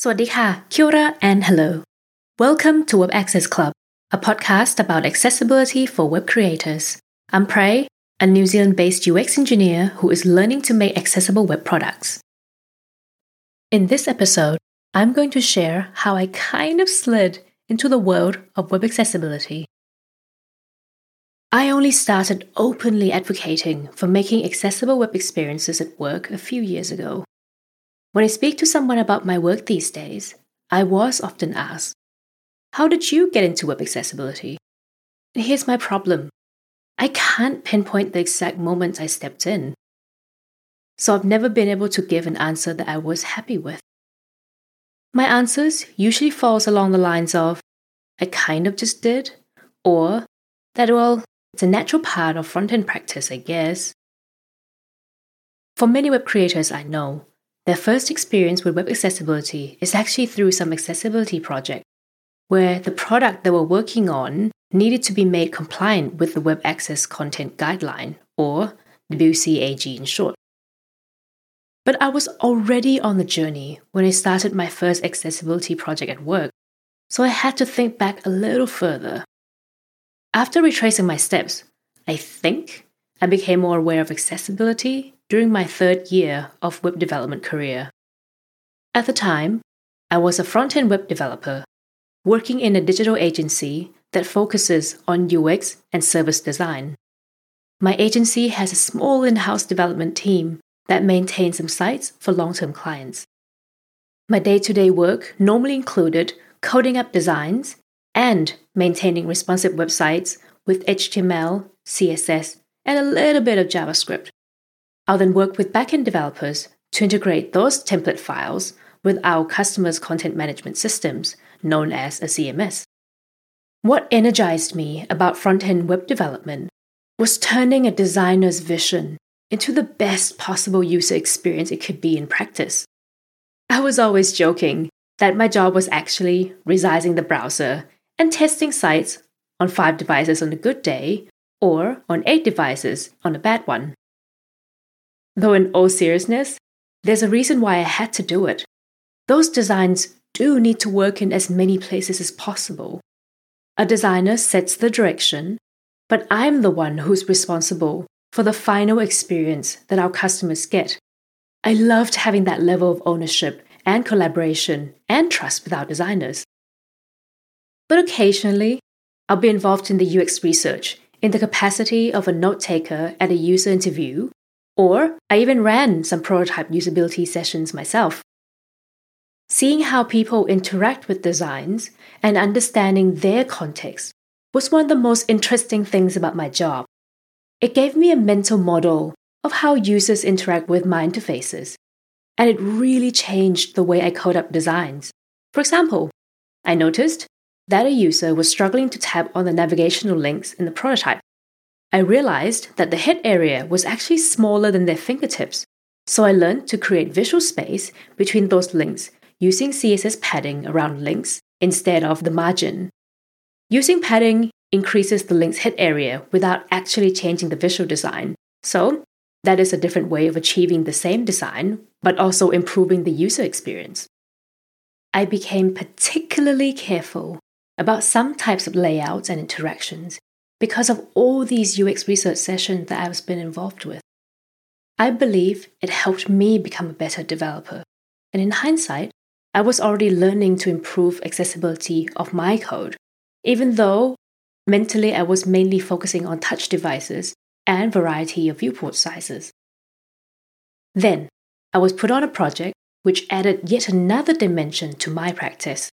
Swadika, Kia and hello. Welcome to Web Access Club, a podcast about accessibility for web creators. I'm Prae, a New Zealand based UX engineer who is learning to make accessible web products. In this episode, I'm going to share how I kind of slid into the world of web accessibility. I only started openly advocating for making accessible web experiences at work a few years ago. When I speak to someone about my work these days, I was often asked, How did you get into web accessibility? And here's my problem I can't pinpoint the exact moment I stepped in. So I've never been able to give an answer that I was happy with. My answers usually falls along the lines of I kind of just did, or that well, it's a natural part of front-end practice, I guess. For many web creators I know, their first experience with web accessibility is actually through some accessibility project, where the product they were working on needed to be made compliant with the Web Access Content Guideline, or WCAG in short. But I was already on the journey when I started my first accessibility project at work, so I had to think back a little further. After retracing my steps, I think I became more aware of accessibility during my third year of web development career. At the time, I was a front end web developer working in a digital agency that focuses on UX and service design. My agency has a small in house development team that maintains some sites for long term clients. My day to day work normally included coding up designs and maintaining responsive websites with HTML, CSS, and a little bit of JavaScript. I'll then work with backend developers to integrate those template files with our customers' content management systems, known as a CMS. What energized me about front end web development was turning a designer's vision into the best possible user experience it could be in practice. I was always joking that my job was actually resizing the browser and testing sites on five devices on a good day or on eight devices on a bad one. Though, in all seriousness, there's a reason why I had to do it. Those designs do need to work in as many places as possible. A designer sets the direction, but I'm the one who's responsible for the final experience that our customers get. I loved having that level of ownership and collaboration and trust with our designers. But occasionally, I'll be involved in the UX research in the capacity of a note taker at a user interview or I even ran some prototype usability sessions myself. Seeing how people interact with designs and understanding their context was one of the most interesting things about my job. It gave me a mental model of how users interact with my interfaces, and it really changed the way I code up designs. For example, I noticed that a user was struggling to tap on the navigational links in the prototype. I realized that the hit area was actually smaller than their fingertips, so I learned to create visual space between those links using CSS padding around links instead of the margin. Using padding increases the link's hit area without actually changing the visual design, so that is a different way of achieving the same design, but also improving the user experience. I became particularly careful about some types of layouts and interactions because of all these UX research sessions that I've been involved with. I believe it helped me become a better developer. And in hindsight, I was already learning to improve accessibility of my code, even though mentally I was mainly focusing on touch devices and variety of viewport sizes. Then, I was put on a project which added yet another dimension to my practice.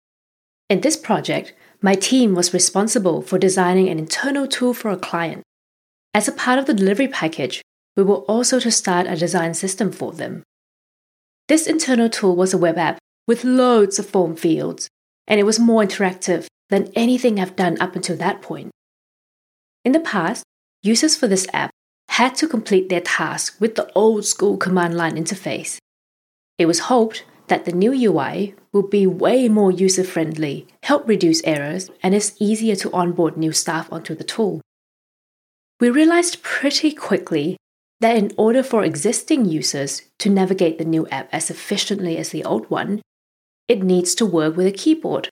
In this project, my team was responsible for designing an internal tool for a client. As a part of the delivery package, we were also to start a design system for them. This internal tool was a web app with loads of form fields, and it was more interactive than anything I've done up until that point. In the past, users for this app had to complete their task with the old school command line interface. It was hoped that the new UI will be way more user friendly, help reduce errors, and it's easier to onboard new staff onto the tool. We realized pretty quickly that in order for existing users to navigate the new app as efficiently as the old one, it needs to work with a keyboard.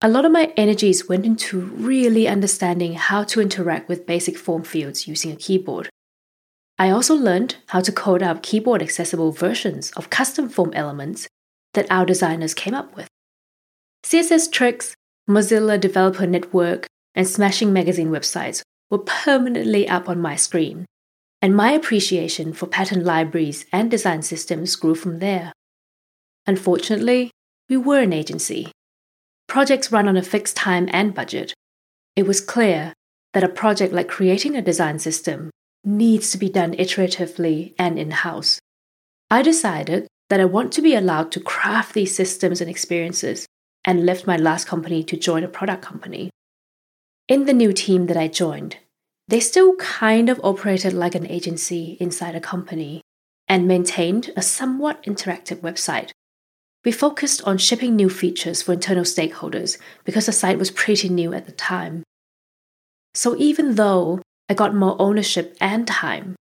A lot of my energies went into really understanding how to interact with basic form fields using a keyboard. I also learned how to code up keyboard accessible versions of custom form elements that our designers came up with. CSS Tricks, Mozilla Developer Network, and Smashing Magazine websites were permanently up on my screen, and my appreciation for pattern libraries and design systems grew from there. Unfortunately, we were an agency. Projects run on a fixed time and budget. It was clear that a project like creating a design system needs to be done iteratively and in house. I decided that I want to be allowed to craft these systems and experiences and left my last company to join a product company. In the new team that I joined, they still kind of operated like an agency inside a company and maintained a somewhat interactive website. We focused on shipping new features for internal stakeholders because the site was pretty new at the time. So even though I got more ownership and time,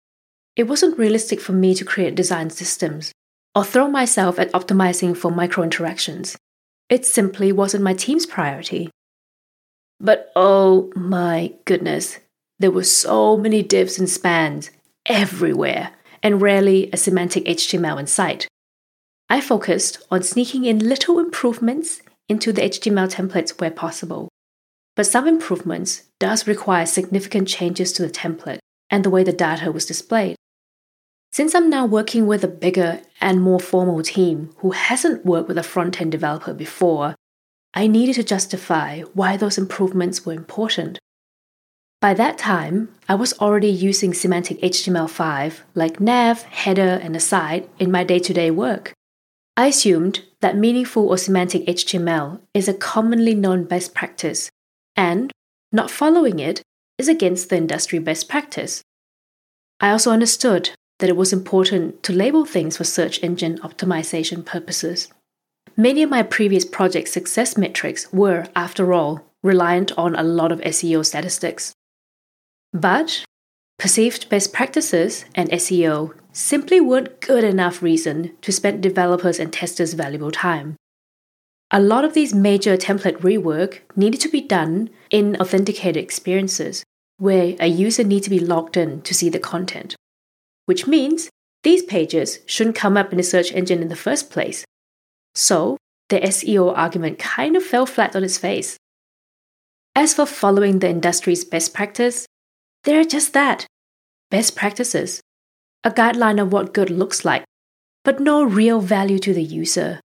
it wasn't realistic for me to create design systems or throw myself at optimizing for micro interactions. It simply wasn't my team's priority. But oh my goodness, there were so many divs and spans everywhere, and rarely a semantic HTML in sight. I focused on sneaking in little improvements into the HTML templates where possible. But some improvements does require significant changes to the template and the way the data was displayed. Since I'm now working with a bigger and more formal team who hasn't worked with a front end developer before, I needed to justify why those improvements were important. By that time, I was already using semantic HTML5 like nav, header, and aside in my day to day work. I assumed that meaningful or semantic HTML is a commonly known best practice, and not following it is against the industry best practice. I also understood that it was important to label things for search engine optimization purposes. Many of my previous project success metrics were, after all, reliant on a lot of SEO statistics. But perceived best practices and SEO simply weren't good enough reason to spend developers and testers valuable time. A lot of these major template rework needed to be done in authenticated experiences, where a user needs to be logged in to see the content which means these pages shouldn't come up in the search engine in the first place. So, the SEO argument kind of fell flat on its face. As for following the industry's best practice, they're just that best practices, a guideline of what good looks like, but no real value to the user.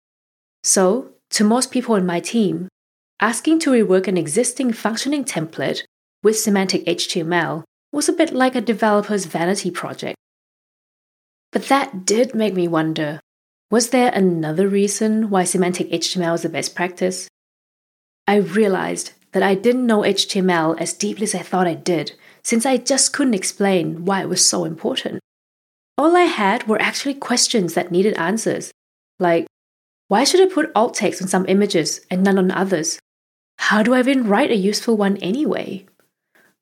So, to most people in my team, asking to rework an existing functioning template with semantic HTML was a bit like a developer's vanity project. But that did make me wonder was there another reason why semantic HTML is the best practice? I realized that I didn't know HTML as deeply as I thought I did, since I just couldn't explain why it was so important. All I had were actually questions that needed answers, like why should I put alt text on some images and none on others? How do I even write a useful one anyway?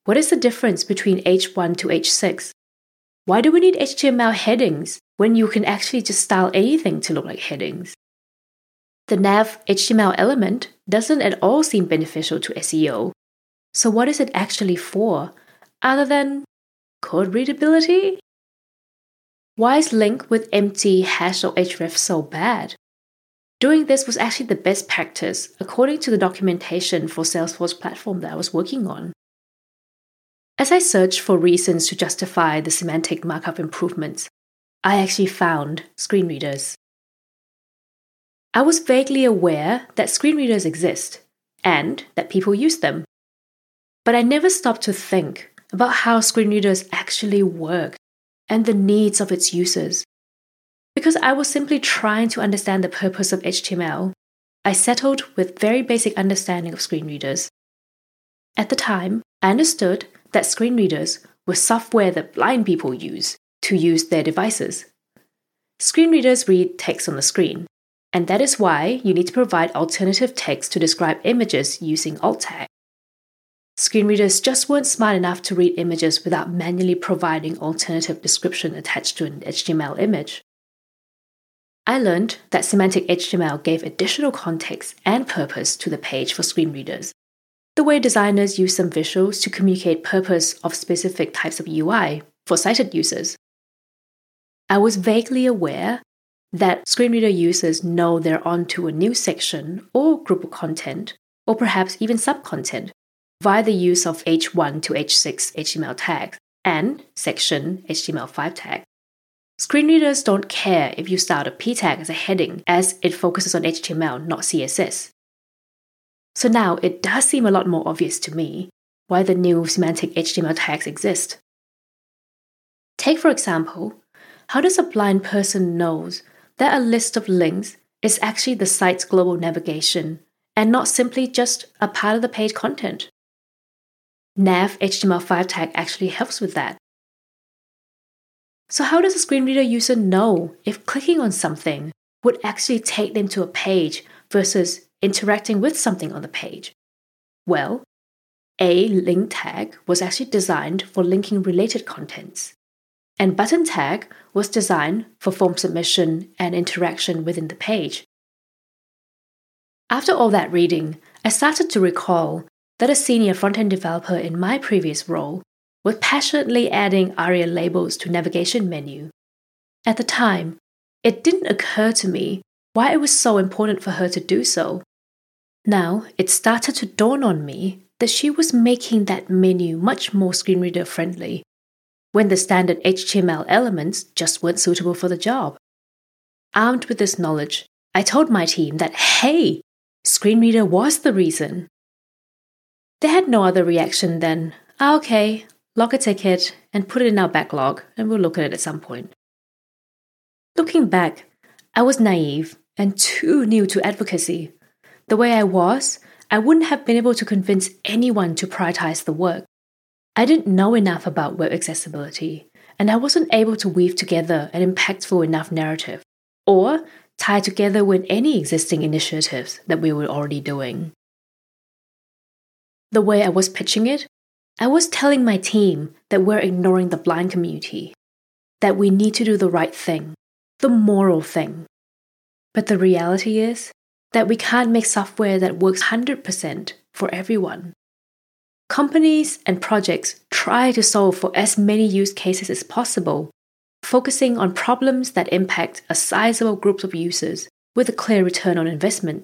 What is the difference between H1 to H6? Why do we need HTML headings when you can actually just style anything to look like headings? The nav HTML element doesn't at all seem beneficial to SEO. So, what is it actually for, other than code readability? Why is link with empty hash or href so bad? Doing this was actually the best practice according to the documentation for Salesforce platform that I was working on. As I searched for reasons to justify the semantic markup improvements, I actually found screen readers. I was vaguely aware that screen readers exist and that people use them. But I never stopped to think about how screen readers actually work and the needs of its users. Because I was simply trying to understand the purpose of HTML, I settled with very basic understanding of screen readers. At the time, I understood that screen readers were software that blind people use to use their devices. Screen readers read text on the screen, and that is why you need to provide alternative text to describe images using alt tag. Screen readers just weren't smart enough to read images without manually providing alternative description attached to an HTML image. I learned that semantic HTML gave additional context and purpose to the page for screen readers. The way designers use some visuals to communicate purpose of specific types of UI for sighted users. I was vaguely aware that screen reader users know they're onto a new section or group of content, or perhaps even sub-content, via the use of H1 to H6 HTML tags and section HTML5 tag. Screen readers don't care if you start a p tag as a heading, as it focuses on HTML, not CSS. So now it does seem a lot more obvious to me why the new semantic HTML tags exist. Take, for example, how does a blind person knows that a list of links is actually the site's global navigation and not simply just a part of the page content? Nav HTML5 tag actually helps with that. So, how does a screen reader user know if clicking on something would actually take them to a page versus interacting with something on the page? Well, a link tag was actually designed for linking related contents, and button tag was designed for form submission and interaction within the page. After all that reading, I started to recall that a senior front end developer in my previous role was passionately adding ARIA labels to navigation menu. At the time, it didn't occur to me why it was so important for her to do so. Now it started to dawn on me that she was making that menu much more screen reader friendly when the standard HTML elements just weren't suitable for the job. Armed with this knowledge, I told my team that, hey, screen reader was the reason. They had no other reaction than, ah, okay, log a ticket and put it in our backlog, and we'll look at it at some point. Looking back, I was naive and too new to advocacy the way I was, I wouldn't have been able to convince anyone to prioritize the work. I didn't know enough about web accessibility, and I wasn't able to weave together an impactful enough narrative or tie together with any existing initiatives that we were already doing. The way I was pitching it, I was telling my team that we're ignoring the blind community, that we need to do the right thing, the moral thing. But the reality is, that we can't make software that works 100% for everyone. Companies and projects try to solve for as many use cases as possible, focusing on problems that impact a sizable group of users with a clear return on investment.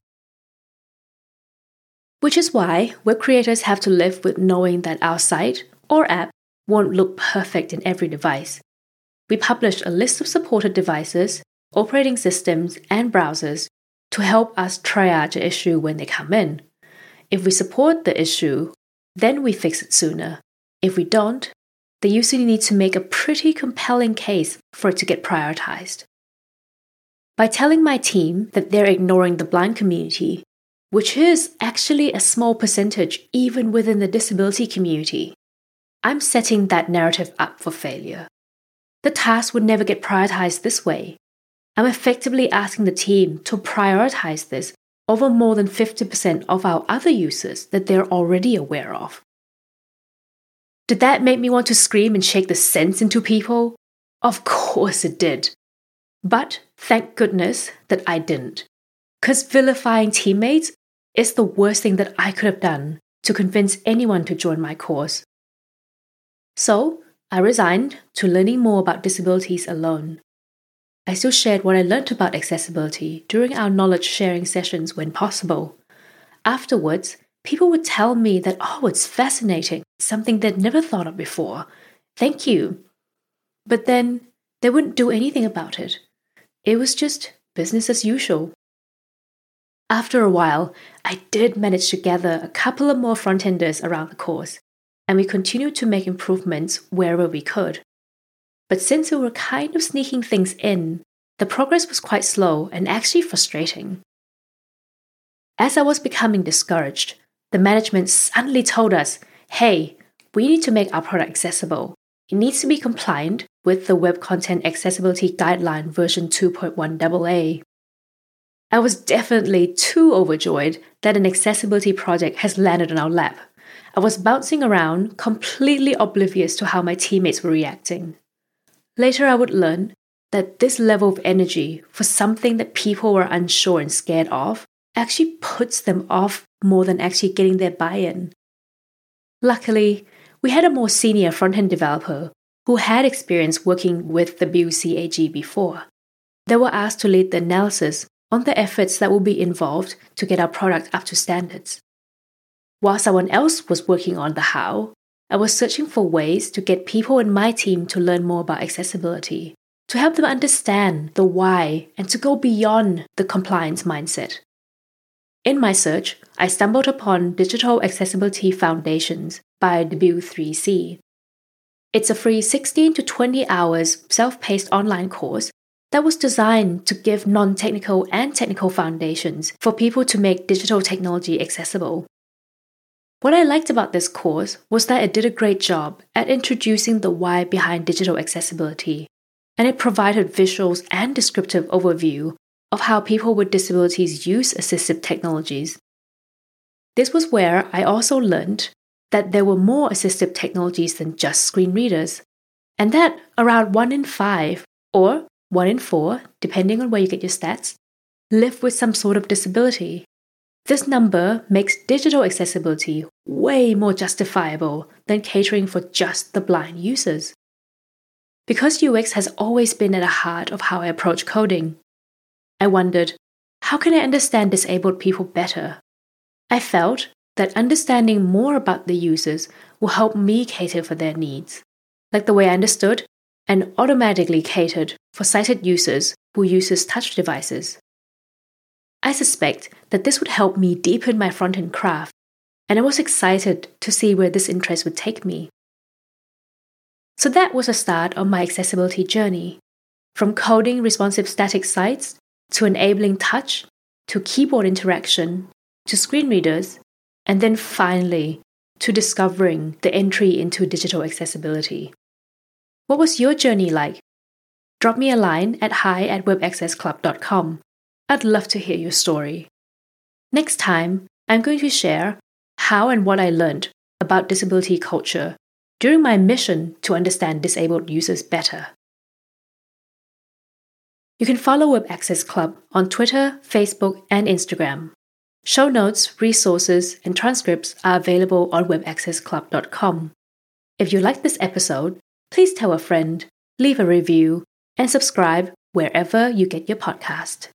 Which is why web creators have to live with knowing that our site or app won't look perfect in every device. We published a list of supported devices, operating systems, and browsers to help us triage an issue when they come in. If we support the issue, then we fix it sooner. If we don't, the user needs to make a pretty compelling case for it to get prioritized. By telling my team that they're ignoring the blind community, which is actually a small percentage even within the disability community, I'm setting that narrative up for failure. The task would never get prioritized this way, I'm effectively asking the team to prioritize this over more than 50% of our other users that they're already aware of. Did that make me want to scream and shake the sense into people? Of course it did. But thank goodness that I didn't. Because vilifying teammates is the worst thing that I could have done to convince anyone to join my cause. So, I resigned to learning more about disabilities alone. I still shared what I learned about accessibility during our knowledge sharing sessions when possible. Afterwards, people would tell me that, oh, it's fascinating, something they'd never thought of before. Thank you. But then they wouldn't do anything about it. It was just business as usual. After a while, I did manage to gather a couple of more front enders around the cause, and we continued to make improvements wherever we could. But since we were kind of sneaking things in, the progress was quite slow and actually frustrating. As I was becoming discouraged, the management suddenly told us hey, we need to make our product accessible. It needs to be compliant with the Web Content Accessibility Guideline version 2.1 AA. I was definitely too overjoyed that an accessibility project has landed on our lap. I was bouncing around, completely oblivious to how my teammates were reacting. Later, I would learn that this level of energy for something that people were unsure and scared of actually puts them off more than actually getting their buy in. Luckily, we had a more senior front end developer who had experience working with the WCAG before. They were asked to lead the analysis on the efforts that will be involved to get our product up to standards. While someone else was working on the how, I was searching for ways to get people in my team to learn more about accessibility, to help them understand the why, and to go beyond the compliance mindset. In my search, I stumbled upon Digital Accessibility Foundations by W3C. It's a free 16 to 20 hours self paced online course that was designed to give non technical and technical foundations for people to make digital technology accessible. What I liked about this course was that it did a great job at introducing the why behind digital accessibility, and it provided visuals and descriptive overview of how people with disabilities use assistive technologies. This was where I also learned that there were more assistive technologies than just screen readers, and that around 1 in 5, or 1 in 4, depending on where you get your stats, live with some sort of disability. This number makes digital accessibility way more justifiable than catering for just the blind users. Because UX has always been at the heart of how I approach coding, I wondered, how can I understand disabled people better? I felt that understanding more about the users will help me cater for their needs, like the way I understood and automatically catered for sighted users who uses touch devices. I suspect that this would help me deepen my front end craft, and I was excited to see where this interest would take me. So that was a start of my accessibility journey. From coding responsive static sites to enabling touch to keyboard interaction to screen readers, and then finally to discovering the entry into digital accessibility. What was your journey like? Drop me a line at hi at webaccessclub.com I'd love to hear your story. Next time, I'm going to share how and what I learned about disability culture during my mission to understand disabled users better. You can follow Web Access Club on Twitter, Facebook, and Instagram. Show notes, resources, and transcripts are available on webaccessclub.com. If you like this episode, please tell a friend, leave a review, and subscribe wherever you get your podcast.